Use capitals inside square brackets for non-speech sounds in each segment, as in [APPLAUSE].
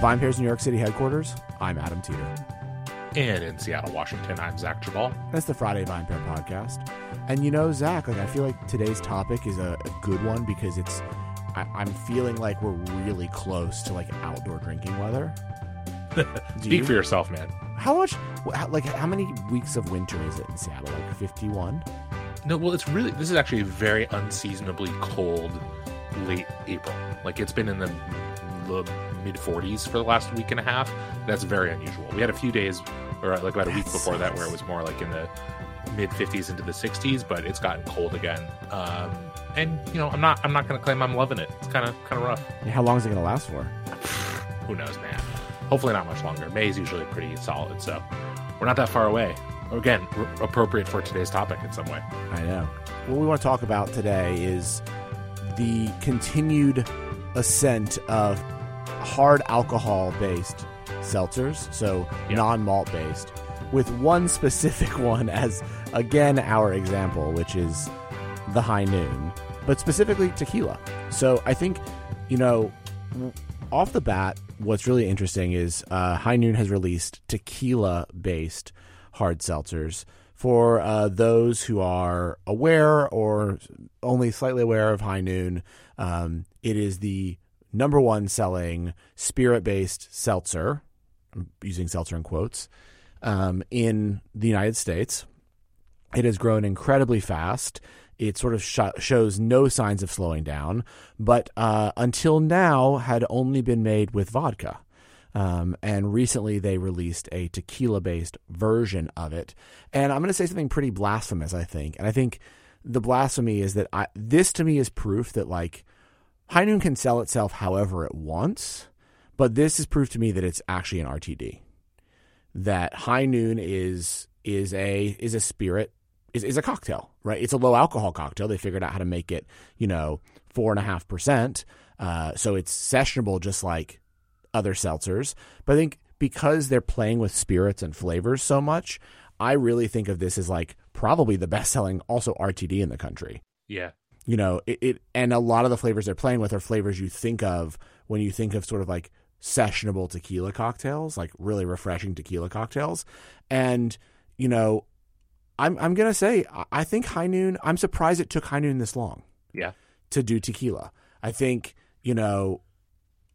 VinePair's New York City headquarters, I'm Adam Teeter. And in Seattle, Washington, I'm Zach Geballe. That's the Friday VinePair podcast. And you know, Zach, like I feel like today's topic is a, a good one because it's I, am feeling like we're really close to like outdoor drinking weather. [LAUGHS] Speak you? for yourself, man. How much? How, like how many weeks of winter is it in Seattle? Like 51. No, well, it's really this is actually very unseasonably cold late April. Like it's been in the, the mid 40s for the last week and a half. That's very unusual. We had a few days, or like about a week before that, where it was more like in the mid 50s into the 60s, but it's gotten cold again. Um, and you know, I'm not I'm not going to claim I'm loving it. It's kind of kind of rough. Yeah, how long is it going to last for? [SIGHS] Who knows, man. Hopefully not much longer. May is usually pretty solid, so we're not that far away. Again, r- appropriate for today's topic in some way. I know. What we want to talk about today is the continued ascent of hard alcohol based seltzers, so yep. non malt based, with one specific [LAUGHS] one as, again, our example, which is the High Noon, but specifically tequila. So I think, you know, off the bat, what's really interesting is uh, High Noon has released tequila based hard seltzers. For uh, those who are aware or only slightly aware of High Noon, um, it is the number one selling spirit based seltzer, using seltzer in quotes, um, in the United States. It has grown incredibly fast. It sort of sh- shows no signs of slowing down, but uh, until now had only been made with vodka. Um, and recently they released a tequila based version of it. And I'm going to say something pretty blasphemous, I think. And I think the blasphemy is that I, this to me is proof that like High Noon can sell itself however it wants, but this has proved to me that it's actually an RTD. That High Noon is is a is a spirit is, is a cocktail, right? It's a low alcohol cocktail. They figured out how to make it, you know, four and a half percent. Uh, so it's sessionable just like other seltzers. But I think because they're playing with spirits and flavors so much, I really think of this as like probably the best selling also RTD in the country. Yeah you know it, it, and a lot of the flavors they're playing with are flavors you think of when you think of sort of like sessionable tequila cocktails like really refreshing tequila cocktails. And you know i'm i'm gonna say i think high noon i'm surprised it took high noon this long yeah. to do tequila. I think you know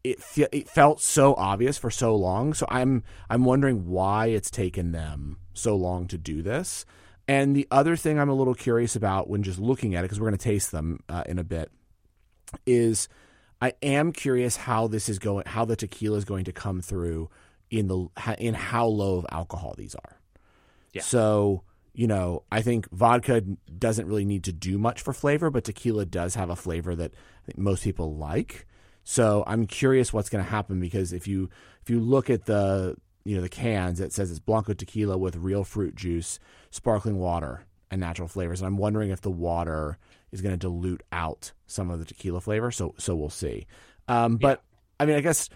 it, it felt so obvious for so long. So i'm i'm wondering why it's taken them so long to do this and the other thing I'm a little curious about when just looking at it, because we're going to taste them uh, in a bit, is I am curious how this is going, how the tequila is going to come through in the in how low of alcohol these are. Yeah. So you know, I think vodka doesn't really need to do much for flavor, but tequila does have a flavor that most people like. So I'm curious what's going to happen because if you if you look at the you know the cans it says it's blanco tequila with real fruit juice sparkling water and natural flavors. And i'm wondering if the water is going to dilute out some of the tequila flavor so so we'll see. Um, but yeah. i mean i guess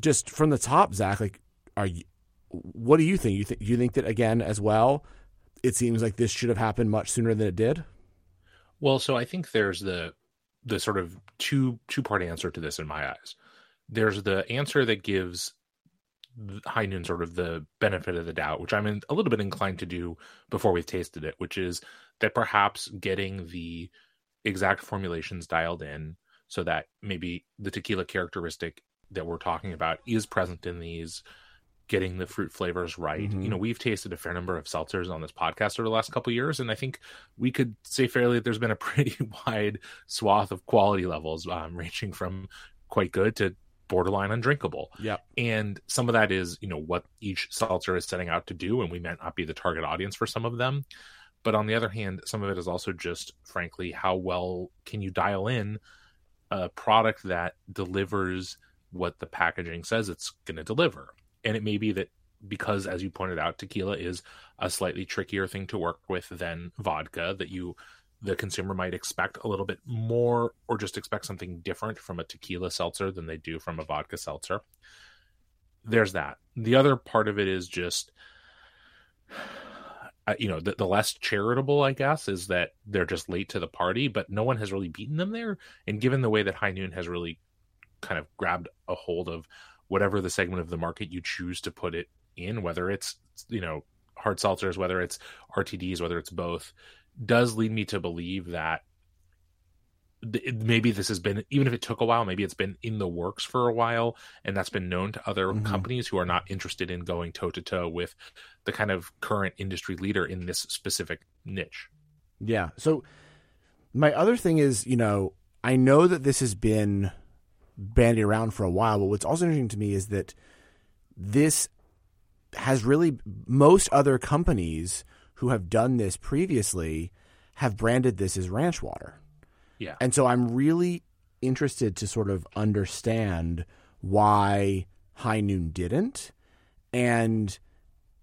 just from the top zach like are you what do you think? You think you think that again as well it seems like this should have happened much sooner than it did? Well so i think there's the the sort of two two part answer to this in my eyes. There's the answer that gives high noon sort of the benefit of the doubt, which I'm in, a little bit inclined to do before we've tasted it, which is that perhaps getting the exact formulations dialed in so that maybe the tequila characteristic that we're talking about is present in these getting the fruit flavors right. Mm-hmm. You know, we've tasted a fair number of seltzers on this podcast over the last couple years, and I think we could say fairly that there's been a [LAUGHS] pretty wide swath of quality levels, um, ranging from quite good to borderline undrinkable. Yeah. And some of that is, you know, what each seltzer is setting out to do, and we might not be the target audience for some of them. But on the other hand, some of it is also just, frankly, how well can you dial in a product that delivers what the packaging says it's going to deliver? And it may be that because, as you pointed out, tequila is a slightly trickier thing to work with than vodka, that you the consumer might expect a little bit more or just expect something different from a tequila seltzer than they do from a vodka seltzer. There's that. The other part of it is just, uh, you know, the, the less charitable, I guess, is that they're just late to the party, but no one has really beaten them there. And given the way that High Noon has really kind of grabbed a hold of whatever the segment of the market you choose to put it in, whether it's you know hard seltzers, whether it's RTDs, whether it's both, does lead me to believe that maybe this has been even if it took a while maybe it's been in the works for a while and that's been known to other mm-hmm. companies who are not interested in going toe to toe with the kind of current industry leader in this specific niche yeah so my other thing is you know i know that this has been bandied around for a while but what's also interesting to me is that this has really most other companies who have done this previously have branded this as ranch water yeah. And so I'm really interested to sort of understand why High Noon didn't. And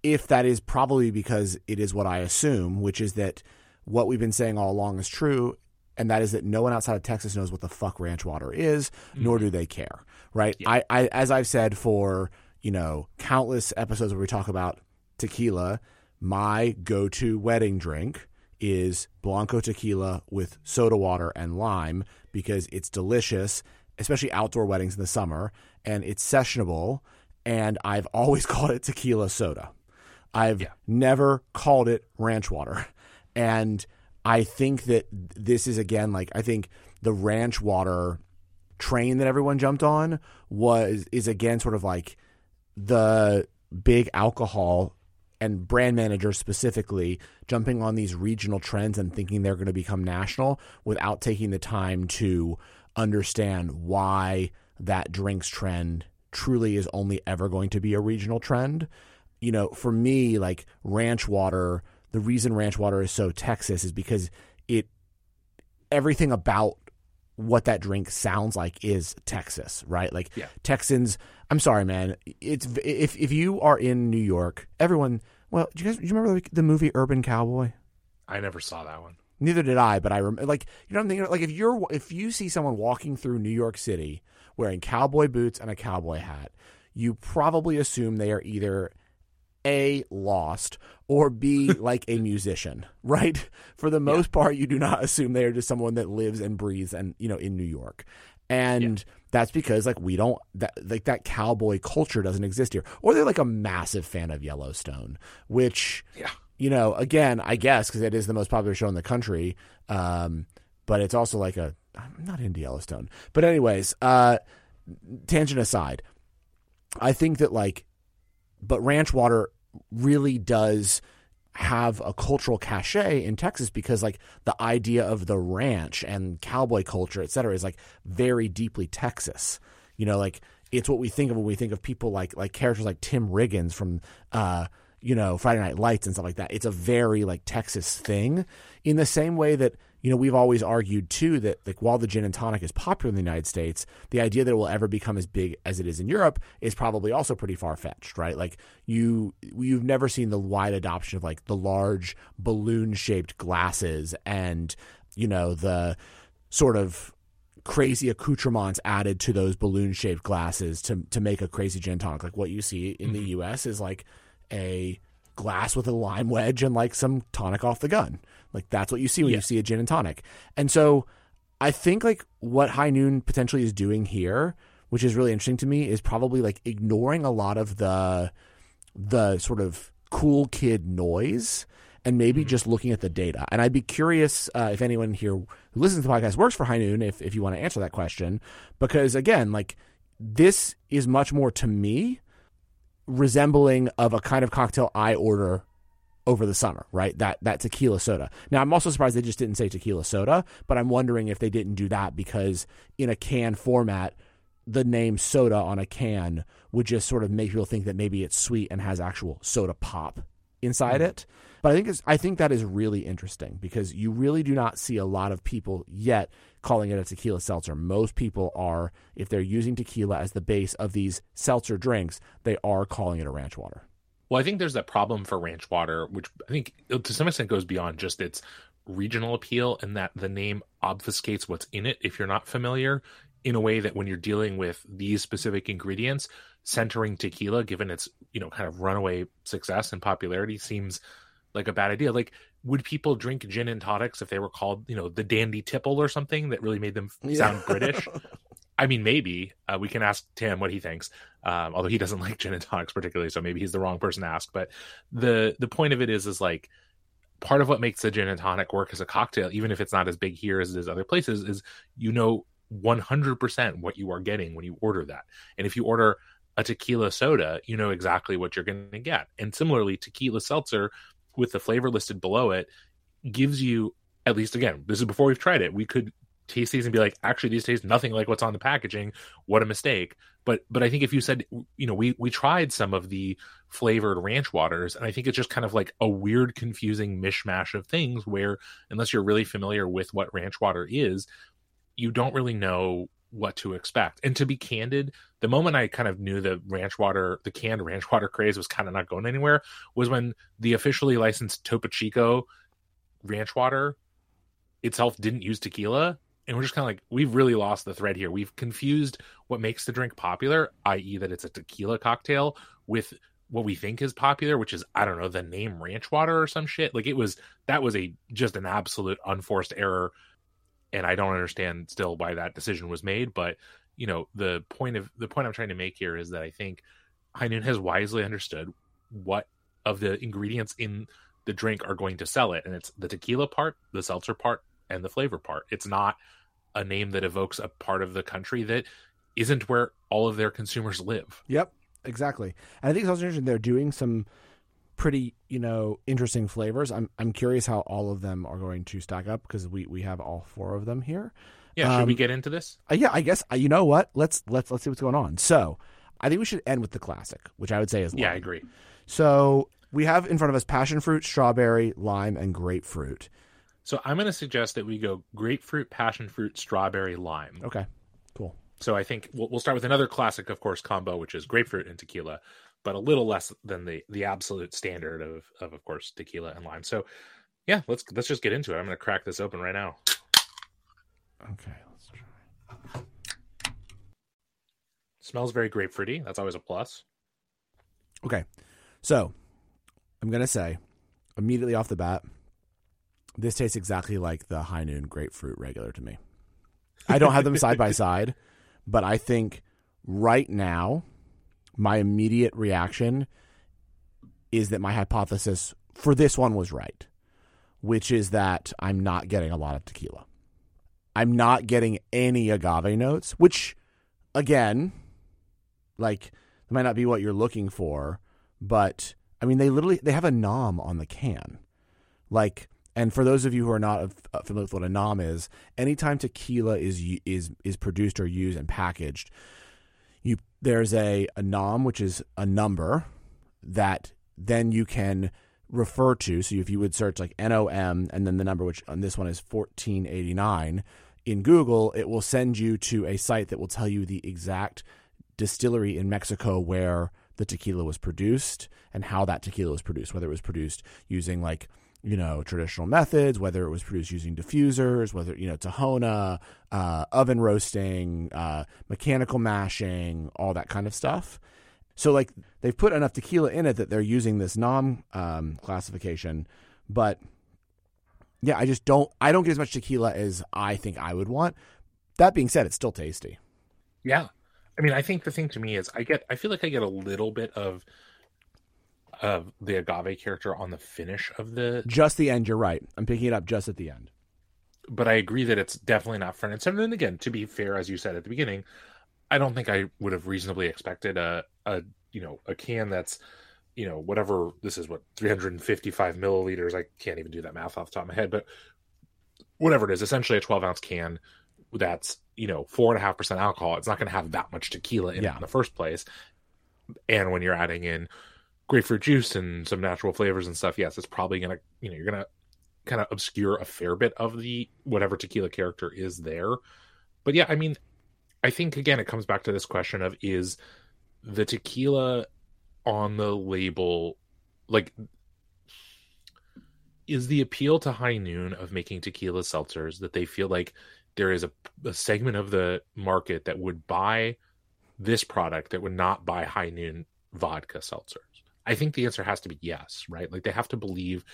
if that is probably because it is what I assume, which is that what we've been saying all along is true, and that is that no one outside of Texas knows what the fuck ranch water is, mm-hmm. nor do they care. Right? Yeah. I, I as I've said for, you know, countless episodes where we talk about tequila, my go to wedding drink is Blanco tequila with soda water and lime because it's delicious, especially outdoor weddings in the summer, and it's sessionable. And I've always [LAUGHS] called it tequila soda. I've yeah. never called it ranch water. And I think that this is again like I think the ranch water train that everyone jumped on was is again sort of like the big alcohol and brand managers specifically jumping on these regional trends and thinking they're going to become national without taking the time to understand why that drinks trend truly is only ever going to be a regional trend. You know, for me, like ranch water, the reason ranch water is so Texas is because it everything about what that drink sounds like is Texas, right? Like yeah. Texans. I'm sorry, man. It's if if you are in New York, everyone. Well, do you guys do you remember the, the movie Urban Cowboy? I never saw that one. Neither did I, but I remember. Like you know, what I'm thinking like if you're if you see someone walking through New York City wearing cowboy boots and a cowboy hat, you probably assume they are either a lost or b [LAUGHS] like a musician right? For the most yeah. part you do not assume they are just someone that lives and breathes and you know in new york. And yeah. that's because like we don't that like that cowboy culture doesn't exist here. Or they're like a massive fan of yellowstone which yeah. you know again i guess because it is the most popular show in the country um but it's also like a i'm not into yellowstone. But anyways uh tangent aside i think that like but ranch water really does have a cultural cachet in Texas because like the idea of the ranch and cowboy culture, et cetera, is like very deeply Texas. You know, like it's what we think of when we think of people like like characters like Tim Riggins from uh, you know, Friday Night Lights and stuff like that. It's a very like Texas thing in the same way that you know, we've always argued too that like while the gin and tonic is popular in the United States, the idea that it will ever become as big as it is in Europe is probably also pretty far fetched, right? Like you you've never seen the wide adoption of like the large balloon shaped glasses and you know the sort of crazy accoutrements added to those balloon shaped glasses to to make a crazy gin tonic. Like what you see in the mm-hmm. US is like a glass with a lime wedge and like some tonic off the gun. Like that's what you see when yeah. you see a gin and tonic. And so I think like what High Noon potentially is doing here, which is really interesting to me, is probably like ignoring a lot of the the sort of cool kid noise and maybe mm-hmm. just looking at the data. And I'd be curious uh, if anyone here who listens to the podcast works for High Noon, if, if you want to answer that question. Because again, like this is much more to me resembling of a kind of cocktail I order over the summer, right? That that tequila soda. Now I'm also surprised they just didn't say tequila soda, but I'm wondering if they didn't do that because in a can format, the name soda on a can would just sort of make people think that maybe it's sweet and has actual soda pop inside mm. it. But I think it's, I think that is really interesting because you really do not see a lot of people yet calling it a tequila seltzer. Most people are, if they're using tequila as the base of these seltzer drinks, they are calling it a ranch water. Well, I think there's that problem for ranch water, which I think to some extent goes beyond just its regional appeal and that the name obfuscates what's in it if you're not familiar in a way that when you're dealing with these specific ingredients centering tequila given its you know kind of runaway success and popularity seems like a bad idea like would people drink gin and tonics if they were called you know the dandy tipple or something that really made them sound yeah. british [LAUGHS] I mean, maybe uh, we can ask Tim what he thinks. Um, although he doesn't [LAUGHS] like gin and tonics particularly, so maybe he's the wrong person to ask. But the the point of it is, is like part of what makes a gin and tonic work as a cocktail, even if it's not as big here as it is other places, is you know 100% what you are getting when you order that. And if you order a tequila soda, you know exactly what you're going to get. And similarly, tequila seltzer with the flavor listed below it gives you at least again, this is before we've tried it. We could taste these and be like, actually, these taste nothing like what's on the packaging. What a mistake. But but I think if you said, you know, we we tried some of the flavored ranch waters, and I think it's just kind of like a weird, confusing mishmash of things where unless you're really familiar with what ranch water is, you don't really know what to expect. And to be candid, the moment I kind of knew the ranch water, the canned [LAUGHS] ranch water craze was kind of not going anywhere was when the officially licensed Topo Chico ranch water itself didn't use tequila. And we're just kind of like, we've really lost the thread here. We've confused what makes the drink popular, i.e., that it's a tequila cocktail, with what we think is popular, which is, I don't know, the name ranch water or some shit. Like it was, that was a just an absolute unforced error and I don't understand still why that decision was made. But you know, the point of the point I'm trying to make here is that I think High has wisely understood what of the ingredients in the drink are going to sell it, and it's the tequila part, the seltzer part, and the flavor part. It's not a name that evokes a part of the country that isn't where all of their consumers live. Yep, exactly. And I think it's also interesting they're doing some pretty you know interesting flavors. I'm I'm curious how all of them are going to stack up because we we have all four of them here. Yeah, should um, we get into this? Uh, yeah, I guess uh, you know what. Let's let's let's see what's going on. So, I think we should end with the classic, which I would say is lime. yeah, I agree. So we have in front of us passion fruit, strawberry, lime, and grapefruit. So I'm going to suggest that we go grapefruit, passion fruit, strawberry, lime. Okay, cool. So I think we'll, we'll start with another classic, of course, combo, which is grapefruit and tequila but a little less than the the absolute standard of of of course tequila and lime. So yeah, let's let's just get into it. I'm going to crack this open right now. Okay, let's try. Smells very grapefruity. That's always a plus. Okay. So, I'm going to say immediately off the bat this tastes exactly like the high noon grapefruit regular to me. I don't have them side by [LAUGHS] side, but I think right now my immediate reaction is that my hypothesis for this one was right, which is that I'm not getting a lot of tequila. I'm not getting any agave notes, which, again, like, might not be what you're looking for, but I mean, they literally they have a nom on the can, like. And for those of you who are not uh, familiar with what a nom is, anytime tequila is is is produced or used and packaged, you there's a, a nom which is a number that then you can refer to. So if you would search like nom and then the number which on this one is 1489 in google it will send you to a site that will tell you the exact distillery in mexico where the tequila was produced and how that tequila was produced whether it was produced using like you know traditional methods, whether it was produced using diffusers, whether you know Tahona, uh, oven roasting, uh, mechanical mashing, all that kind of stuff. So like they've put enough tequila in it that they're using this nom um, classification, but yeah, I just don't. I don't get as much tequila as I think I would want. That being said, it's still tasty. Yeah, I mean, I think the thing to me is I get. I feel like I get a little bit of of the agave character on the finish of the just the end. You're right. I'm picking it up just at the end. But I agree that it's definitely not front and center. And again, to be fair, as you said at the beginning, I don't think I would have reasonably expected a a you know a can that's you know whatever this is what 355 milliliters. I can't even do that math off the top of my head, but whatever it is, essentially a 12 ounce can that's you know four and a half percent alcohol. It's not going to have that much tequila in yeah. it in the first place. And when you're adding in grapefruit juice and some natural flavors and stuff, yes, it's probably gonna you know you're gonna kind of obscure a fair bit of the whatever tequila character is there. But yeah, I mean, I think again it comes back to this question of is the tequila on the label like is the appeal to high noon of making tequila seltzers that they feel like there is a, a segment of the market that would buy this product that would not buy high noon vodka seltzer I think the answer has to be yes, right? Like they have to believe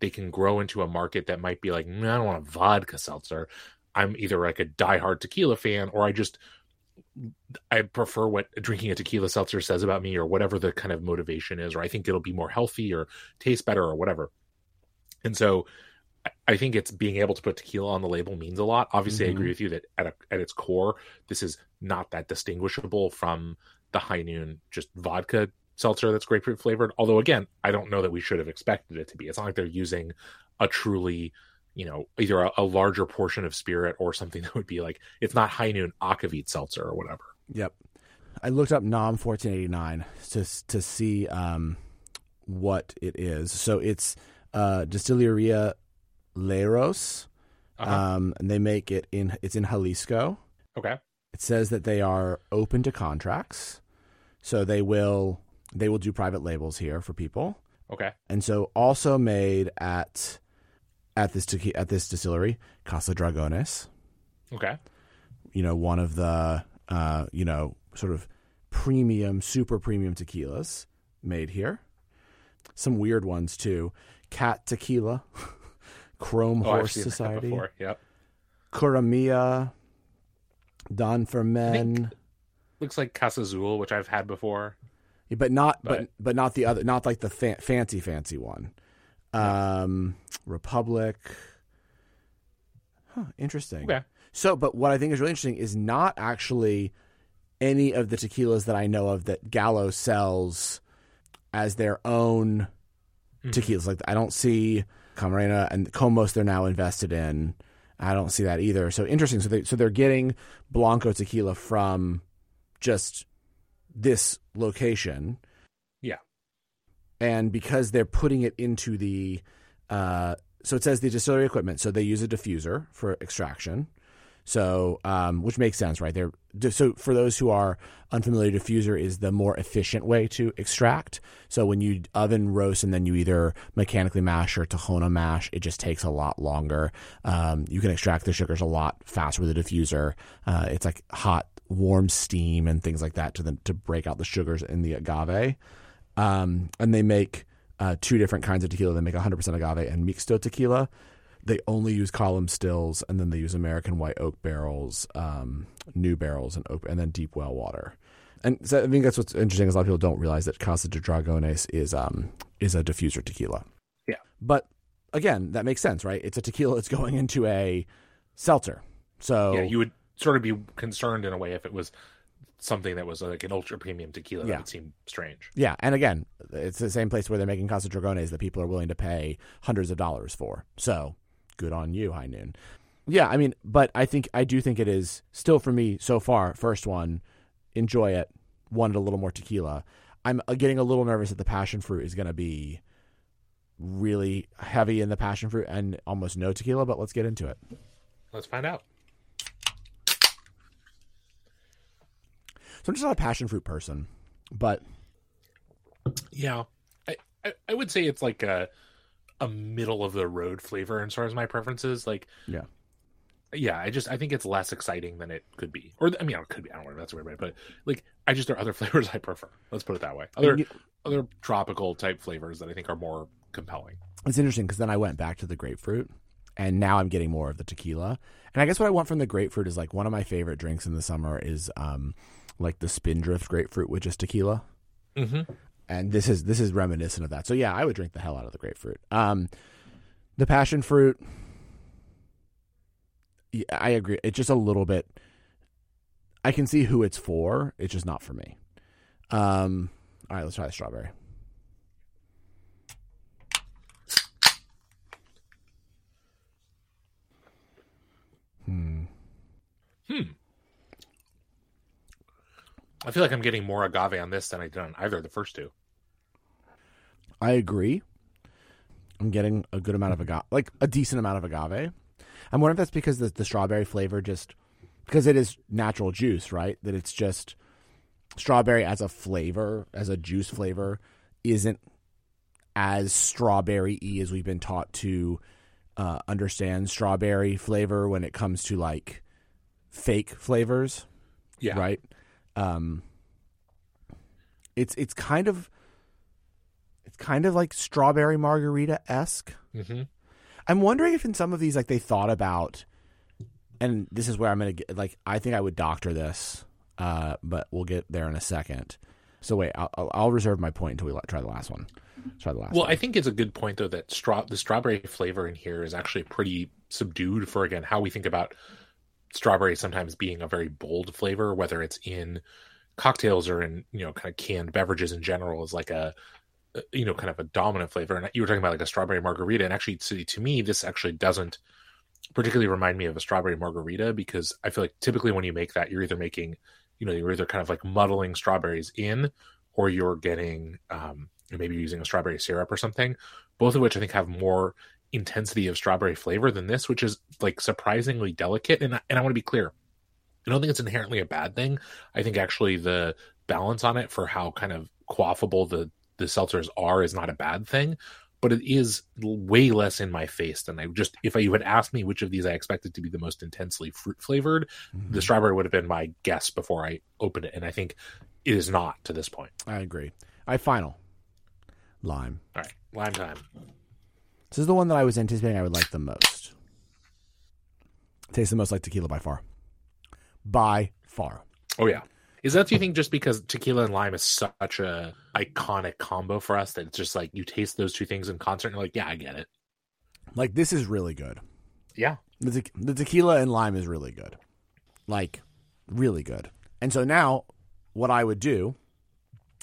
they can grow into a market that might be like, I don't want a vodka seltzer. I'm either like a diehard tequila fan or I just I prefer what drinking a tequila seltzer says about me or whatever the kind of motivation is, or I think it'll be more healthy or taste better or whatever. And so I think it's being able to put tequila on the label means a lot. Obviously, mm-hmm. I agree with you that at, a, at its core, this is not that distinguishable from the High Noon just vodka seltzer that's grapefruit flavored. Although, again, I don't know that we should have expected it to be. It's not like they're using a truly, you know, either a, a larger portion of spirit or something [LAUGHS] that would be like it's not High Noon Akavit seltzer or whatever. Yep. I looked up NOM 1489 to to see um, what it is. So it's uh, Distilleria Leros, uh-huh. um, and they make it in. It's in Jalisco. Okay. It says that they are open to contracts, so they will they will do private labels here for people. Okay. And so also made at at this at this distillery, Casa Dragones. Okay. You know, one of the uh, you know, sort of premium, super premium tequilas made here. Some weird ones too. Cat Tequila, [LAUGHS] Chrome oh, Horse Society. Yep. Curamia, Don for Men. Looks like Casa Azul, which I've had before. Yeah, but not but, but but not the other not like the fa- fancy fancy one. Um Republic. Huh, interesting. Okay. So, but what I think is really interesting is not actually any of the tequilas that I know of that Gallo sells as their own mm-hmm. tequilas. Like I don't see Camarena and Comos they're now invested in. I don't see that either. So interesting. So they so they're getting Blanco tequila from just this location. Yeah. And because they're putting it into the uh, so it says the distillery equipment. So they use a diffuser for extraction. So, um, which makes sense, right? There. So, for those who are unfamiliar, diffuser is the more efficient way to extract. So, when you oven roast and then you either mechanically mash or Tahona mash, it just takes a lot longer. Um, you can extract the sugars a lot faster with a diffuser. Uh, it's like hot, warm steam and things like that to the, to break out the sugars in the agave. Um, and they make uh, two different kinds of tequila. They make 100% agave and mixto tequila they only use column stills and then they use American white oak barrels, um, new barrels, and oak, and then deep well water. And so I think that's what's interesting is a lot of people don't realize that Casa de Dragones is um is a diffuser tequila. Yeah, but again, that makes sense, right? It's a tequila that's [LAUGHS] going into a seltzer. So yeah, you would sort of be concerned in a way if it was something that was like an ultra premium tequila. Yeah. That would seem strange. Yeah, and again, it's the same place where they're making Casa Dragones that people are willing to pay hundreds of dollars for. So good on you, High Noon. Yeah, I mean, but I think I do think it is still for me so far. First one, enjoy it. Wanted a little more tequila. I'm uh, getting a little nervous that the passion fruit is going to be really heavy in the passion fruit and almost no tequila. But let's get into it. Let's find out. So I'm just not a passion fruit person, but yeah, I I, I would say it's like a a middle of the road flavor as far as my preferences. Like, yeah, yeah. I just I think it's less exciting than it could be, or I mean, it could be. I don't know if that's weird, but like, I just there are other [LAUGHS] flavors I prefer. Let's put it that way. Other you, other tropical type flavors that I think are more compelling. It's interesting because then I went back to the grapefruit, and now I'm getting more of the tequila. And I guess what I want from the grapefruit is like one of my favorite drinks in the summer is um like the spindrift grapefruit with just tequila. Mm-hmm and this is this is reminiscent of that. So yeah, I would drink the hell out of the grapefruit. Um, the passion fruit, yeah, I agree. It's just a little bit. I can see who it's for. It's just not for me. Um, all right, let's try the strawberry. Hmm. Hmm. I feel like I'm getting more agave on this than I did on either of the first two. I agree. I'm getting a good amount of agave, like a decent amount of agave. I'm wondering if that's because the, the strawberry flavor just because it is natural juice, right? That it's just strawberry as a flavor, as a juice flavor, isn't as strawberry y as we've been taught to uh, understand strawberry flavor when it comes to like fake flavors. Yeah. Right. Um, it's it's kind of it's kind of like strawberry margarita esque. Mm-hmm. I'm wondering if in some of these, like they thought about, and this is where I'm gonna get. Like, I think I would doctor this uh, but we'll get there in a second. So wait, I'll, I'll reserve my point until we try the last one. Let's try the last. Well, one. I think it's a good point though that straw the strawberry flavor in here is actually pretty subdued for again how we think about strawberry sometimes being a very bold flavor, whether it's in cocktails or in you know kind of canned beverages in general, is like a you know kind of a dominant flavor. And you were talking about like a strawberry margarita, and actually to, to me this actually doesn't particularly remind me of a strawberry margarita because I feel like typically when you make that you're either making you know you're either kind of like muddling strawberries in or you're getting um, maybe using a strawberry syrup or something both of which i think have more intensity of strawberry flavor than this which is like surprisingly delicate and, and i want to be clear i don't think it's inherently a bad thing i think actually the balance on it for how kind of quaffable the the seltzers are is not a bad thing but it is way less in my face than I just if you had asked me which of these I expected to be the most intensely fruit flavored, mm-hmm. the strawberry would have been my guess before I opened it, and I think it is not to this point. I agree. I final lime. All right, lime time. This is the one that I was anticipating I would like the most. Tastes the most like tequila by far. By far. Oh yeah. Is that do you think just because tequila and lime is such a iconic combo for us that it's just like you taste those two things in concert and you're like, yeah, I get it. Like this is really good. Yeah. The, te- the tequila and lime is really good. Like really good. And so now what I would do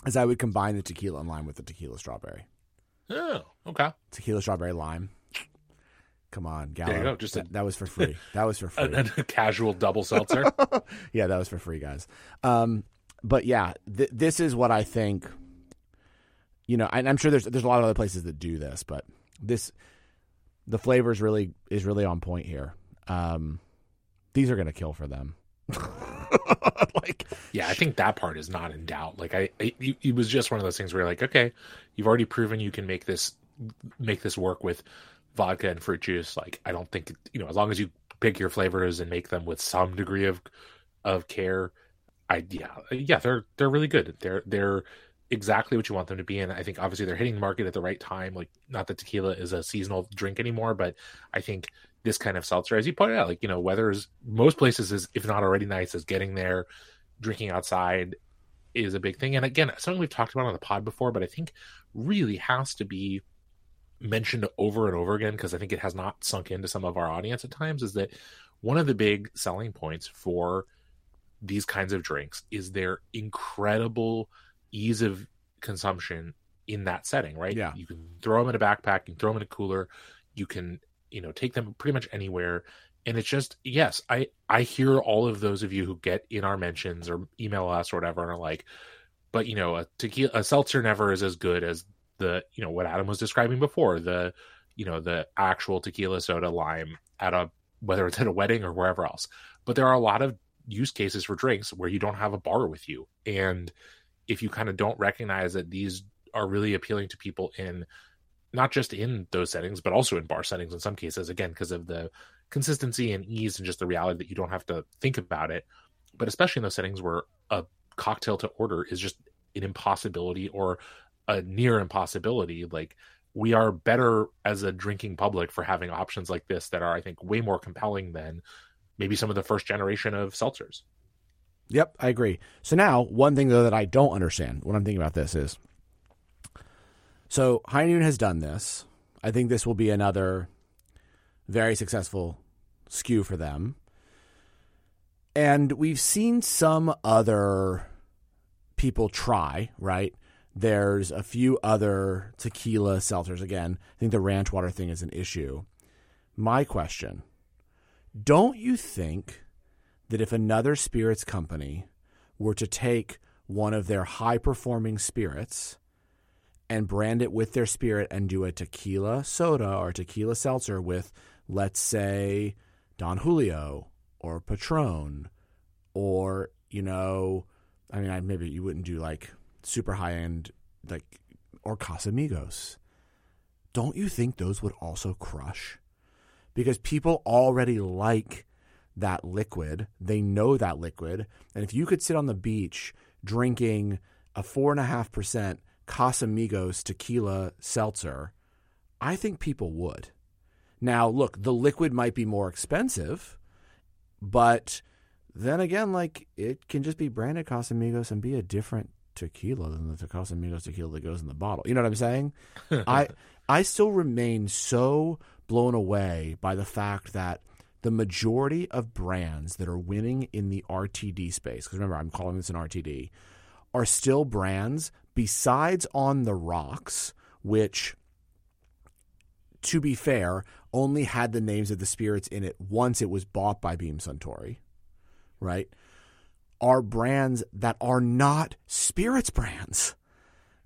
is I would combine the tequila and lime with the tequila strawberry. Oh, okay. Tequila strawberry lime. Come on, Gallo. There you go. Just that, a, that was for free. That was for [LAUGHS] free. A, a casual double seltzer. [LAUGHS] yeah, that was for free, guys. Um, but yeah, th- this is what I think. You know, and I'm sure there's there's a lot of other places that do this, but this the flavor is really is really on point here. Um, these are gonna kill for them. [LAUGHS] [LAUGHS] like, yeah, I think that part is not in doubt. Like, I, I, it was just one of those things where you're like, okay, you've already proven you can make this make this work with vodka and fruit juice. Like I don't think you know as long as you pick your flavors and make them with some degree of of care. I yeah yeah they're they're really good. They're they're exactly what you want them to be and I think obviously they're hitting the market at the right time. Like not that tequila is a seasonal drink anymore, but I think this kind of seltzer, as you pointed out, like you know, weather is most places is if not already nice, is getting there. Drinking outside is a big thing, and again, something we've talked about on the pod before, but I think really has to be mentioned over and over again because I think it has not sunk into some of our audience at times is that one of the big selling points for these kinds of drinks is their incredible ease of consumption in that setting, right? Yeah. You can throw them in a backpack, you can throw them in a cooler, you can, you know, take them pretty much anywhere. And it's just, yes, I I hear all of those of you who get in our mentions or email us or whatever and are like, but you know, a tequila a seltzer never is as good as the you know what Adam was describing before the you know the actual tequila soda lime at a whether it's at a wedding or wherever else. But there are a lot of use cases for drinks where you don't have a bar with you, and if you kind of don't recognize that these are really appealing to people in not just in those settings but also in bar settings in some cases again because of the consistency and ease and just the reality that you don't have to think about it. But especially in those settings where a cocktail to order is just an impossibility or a near impossibility like we are better as a drinking public for having options like this that are i think way more compelling than maybe some of the first generation of seltzers. Yep i agree. So now one thing though that i don't understand when i'm thinking about this is so high noon has done this i think this will be another very successful SKU for them and we've seen some other people try right there's a few other tequila seltzers. Again, I think the ranch water thing is an issue. My question Don't you think that if another spirits company were to take one of their high performing spirits and brand it with their spirit and do a tequila soda or tequila seltzer with, let's say, Don Julio or Patron or, you know, I mean, I, maybe you wouldn't do like super high end, like, or Casamigos. Don't you think those would also crush? Because people already like that liquid. They know that liquid. And if you could sit on the beach drinking a 4.5% Casamigos tequila seltzer, I think people would. Now, look, the liquid might be more expensive, but then again, like it can just be branded Casamigos and be a different tequila than the Casamigos tequila that goes in the bottle. You know what I'm saying? [LAUGHS] I I still remain so blown away by the fact that the majority of brands that are winning in the RTD space, because remember I'm calling this an RTD, are still brands besides on the rocks, which to be fair, only had the names of the spirits in it once it was bought by Beam Suntory, right? Are brands that are not spirits brands.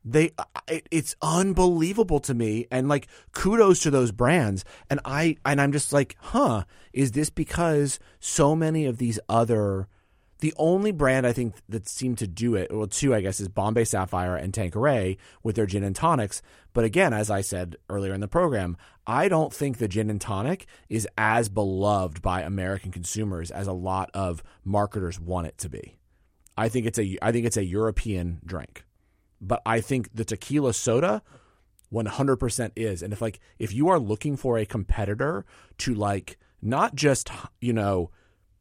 They, it, it's unbelievable to me, and like kudos to those brands. And I, and I'm just like, huh? Is this because so many of these other the only brand I think that seemed to do it, well, two I guess, is Bombay Sapphire and Tanqueray with their gin and tonics. But again, as I said earlier in the program, I don't think the gin and tonic is as beloved by American consumers as a lot of marketers want it to be. I think it's a I think it's a European drink, but I think the tequila soda 100% is. And if like if you are looking for a competitor to like not just you know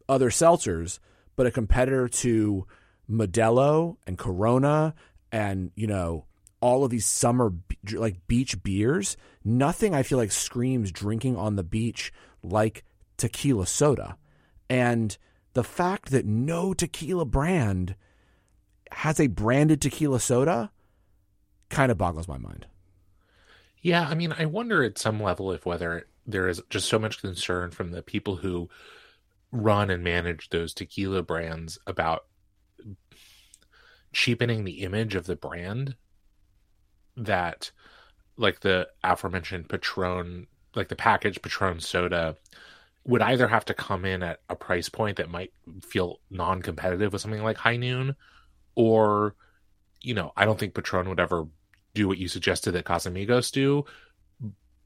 other seltzers but a competitor to Modelo and Corona and you know all of these summer like beach beers, nothing I feel like screams drinking on the beach like tequila soda. And the fact that no tequila brand has a branded tequila soda kind of boggles my mind. Yeah, I mean, I wonder at some level if whether there is just so much concern from the people who run and manage those tequila brands about cheapening the image of the brand that like the aforementioned patron like the packaged patron soda would either have to come in at a price point that might feel non-competitive with something like high noon or you know i don't think patron would ever do what you suggested that casamigos do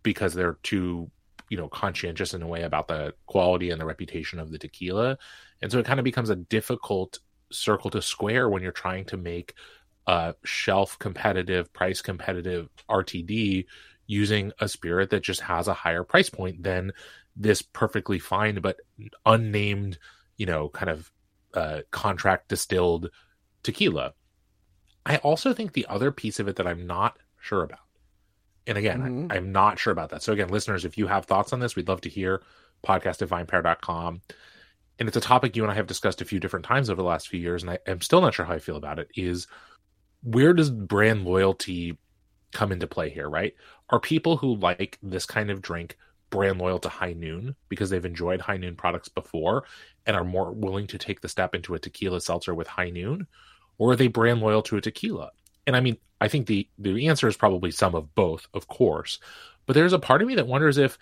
because they're too you know conscientious in a way about the quality and the reputation of the tequila. And so it kind of becomes a difficult circle to square when you're trying to make a shelf competitive price competitive rtd using a spirit that just has a higher price point than this perfectly fine but unnamed you know kind of uh, contract distilled tequila. I also think the other piece of it that i'm not sure about and again, mm-hmm. I, am not sure about that. So again, listeners, if you have thoughts on this, we'd love to hear podcast at vinepair.com. And it's a topic you and I have discussed a few different times over the last few years, and I, am still not sure how I feel about it. Is where does brand loyalty come into play here, right? Are people who like this kind of drink brand loyal to High Noon because they've enjoyed High Noon products before and are more willing to take the step into a tequila seltzer with High Noon? Or are they brand loyal to a tequila? And I mean, I think the the answer is probably some of both, of course. But there's a part of me that wonders if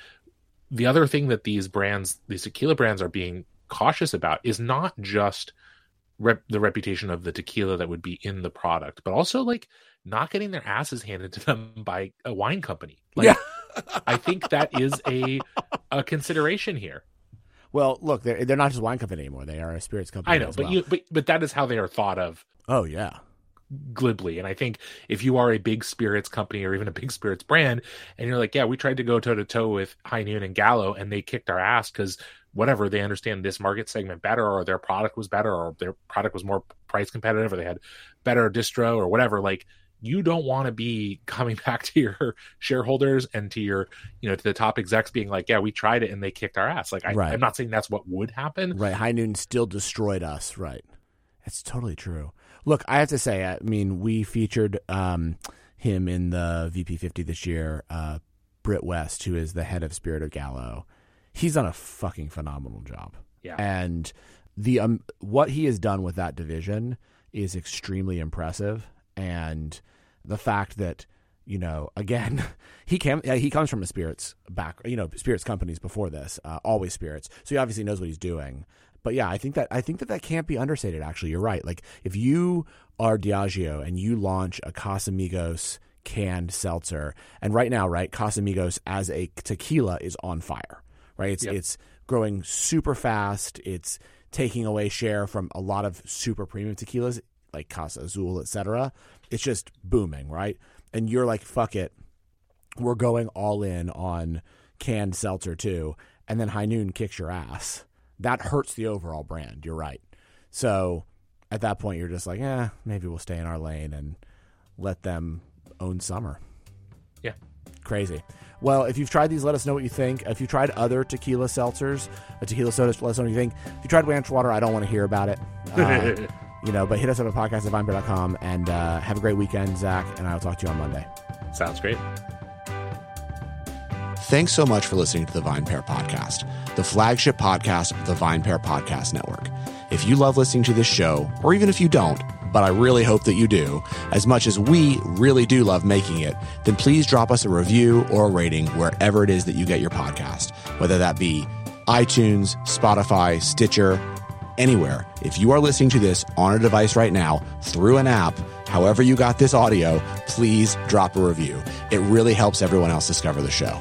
the other thing that these brands, these tequila brands, are being cautious about is not just rep- the reputation of the tequila that would be in the product, but also like not getting their asses handed to them [LAUGHS] by a wine company. Like, yeah. I think that is a a consideration here. Well, look, they're they're not just wine company anymore; they are a spirits company. I know, but well. you but but that is how they are thought of. Oh yeah, glibly. And I think if you are a big spirits company or even a big spirits brand, and you're like, yeah, we tried to go toe to toe with High Noon and Gallo, and they kicked our ass because whatever they understand this market segment better, or their product was better, or their product was more price competitive, or they had better distro, or whatever. Like you don't want to be coming [LAUGHS] back to your shareholders and to your you know to the top execs being like yeah we tried it and they kicked our ass like I, right. i'm not saying that's what would happen right high noon still destroyed us right that's totally true Look, I have to say, I mean, we featured um, him in the VP50 this year, uh, Britt West, who is the head of Spirit of Gallo. He's done a fucking phenomenal job. Yeah. And the um, what he has done with that division is extremely impressive. And the fact that you know, again, [LAUGHS] he came he comes from a spirits back, you know, spirits companies before this, uh, always spirits. So he obviously knows what he's doing but yeah, I think that I think that that can't be understated. Actually, you're right. Like if you are Diageo and you launch a Casamigos canned seltzer, and right now, right, Casamigos as a tequila is on fire. Right, it's yep. it's growing super fast. It's taking away share from a lot of super premium tequilas like Casa Azul, etc. It's just booming, right? And you're like, fuck it, we're going all in on canned seltzer too. And then High Noon kicks your ass that hurts the overall brand. You're right. So at that point, you're just like, yeah, maybe we'll stay in our lane and let them own summer. Yeah. Crazy. Well, if you've tried these, let us know what you think. If you tried other tequila seltzers, a tequila sodas, let us know what you think. If you tried ranch water, I don't want to hear about it. [LAUGHS] Uh, you know, but hit us up at podcast at vinepair.com and uh, have a great weekend, Zach, and I'll talk to you on Monday. Sounds great. Thanks so much for listening to the VinePair Podcast, the flagship podcast of the VinePair Podcast Network. If you love listening to this show, or even if you don't, but I really hope that you do, as much as we really do love making it, then please drop us a review or a rating wherever it is that you get your podcast, whether that be iTunes, Spotify, Stitcher, anywhere. If you are listening to this on a device right now through an app, however you got this audio, please drop a review. It really helps everyone else discover the show.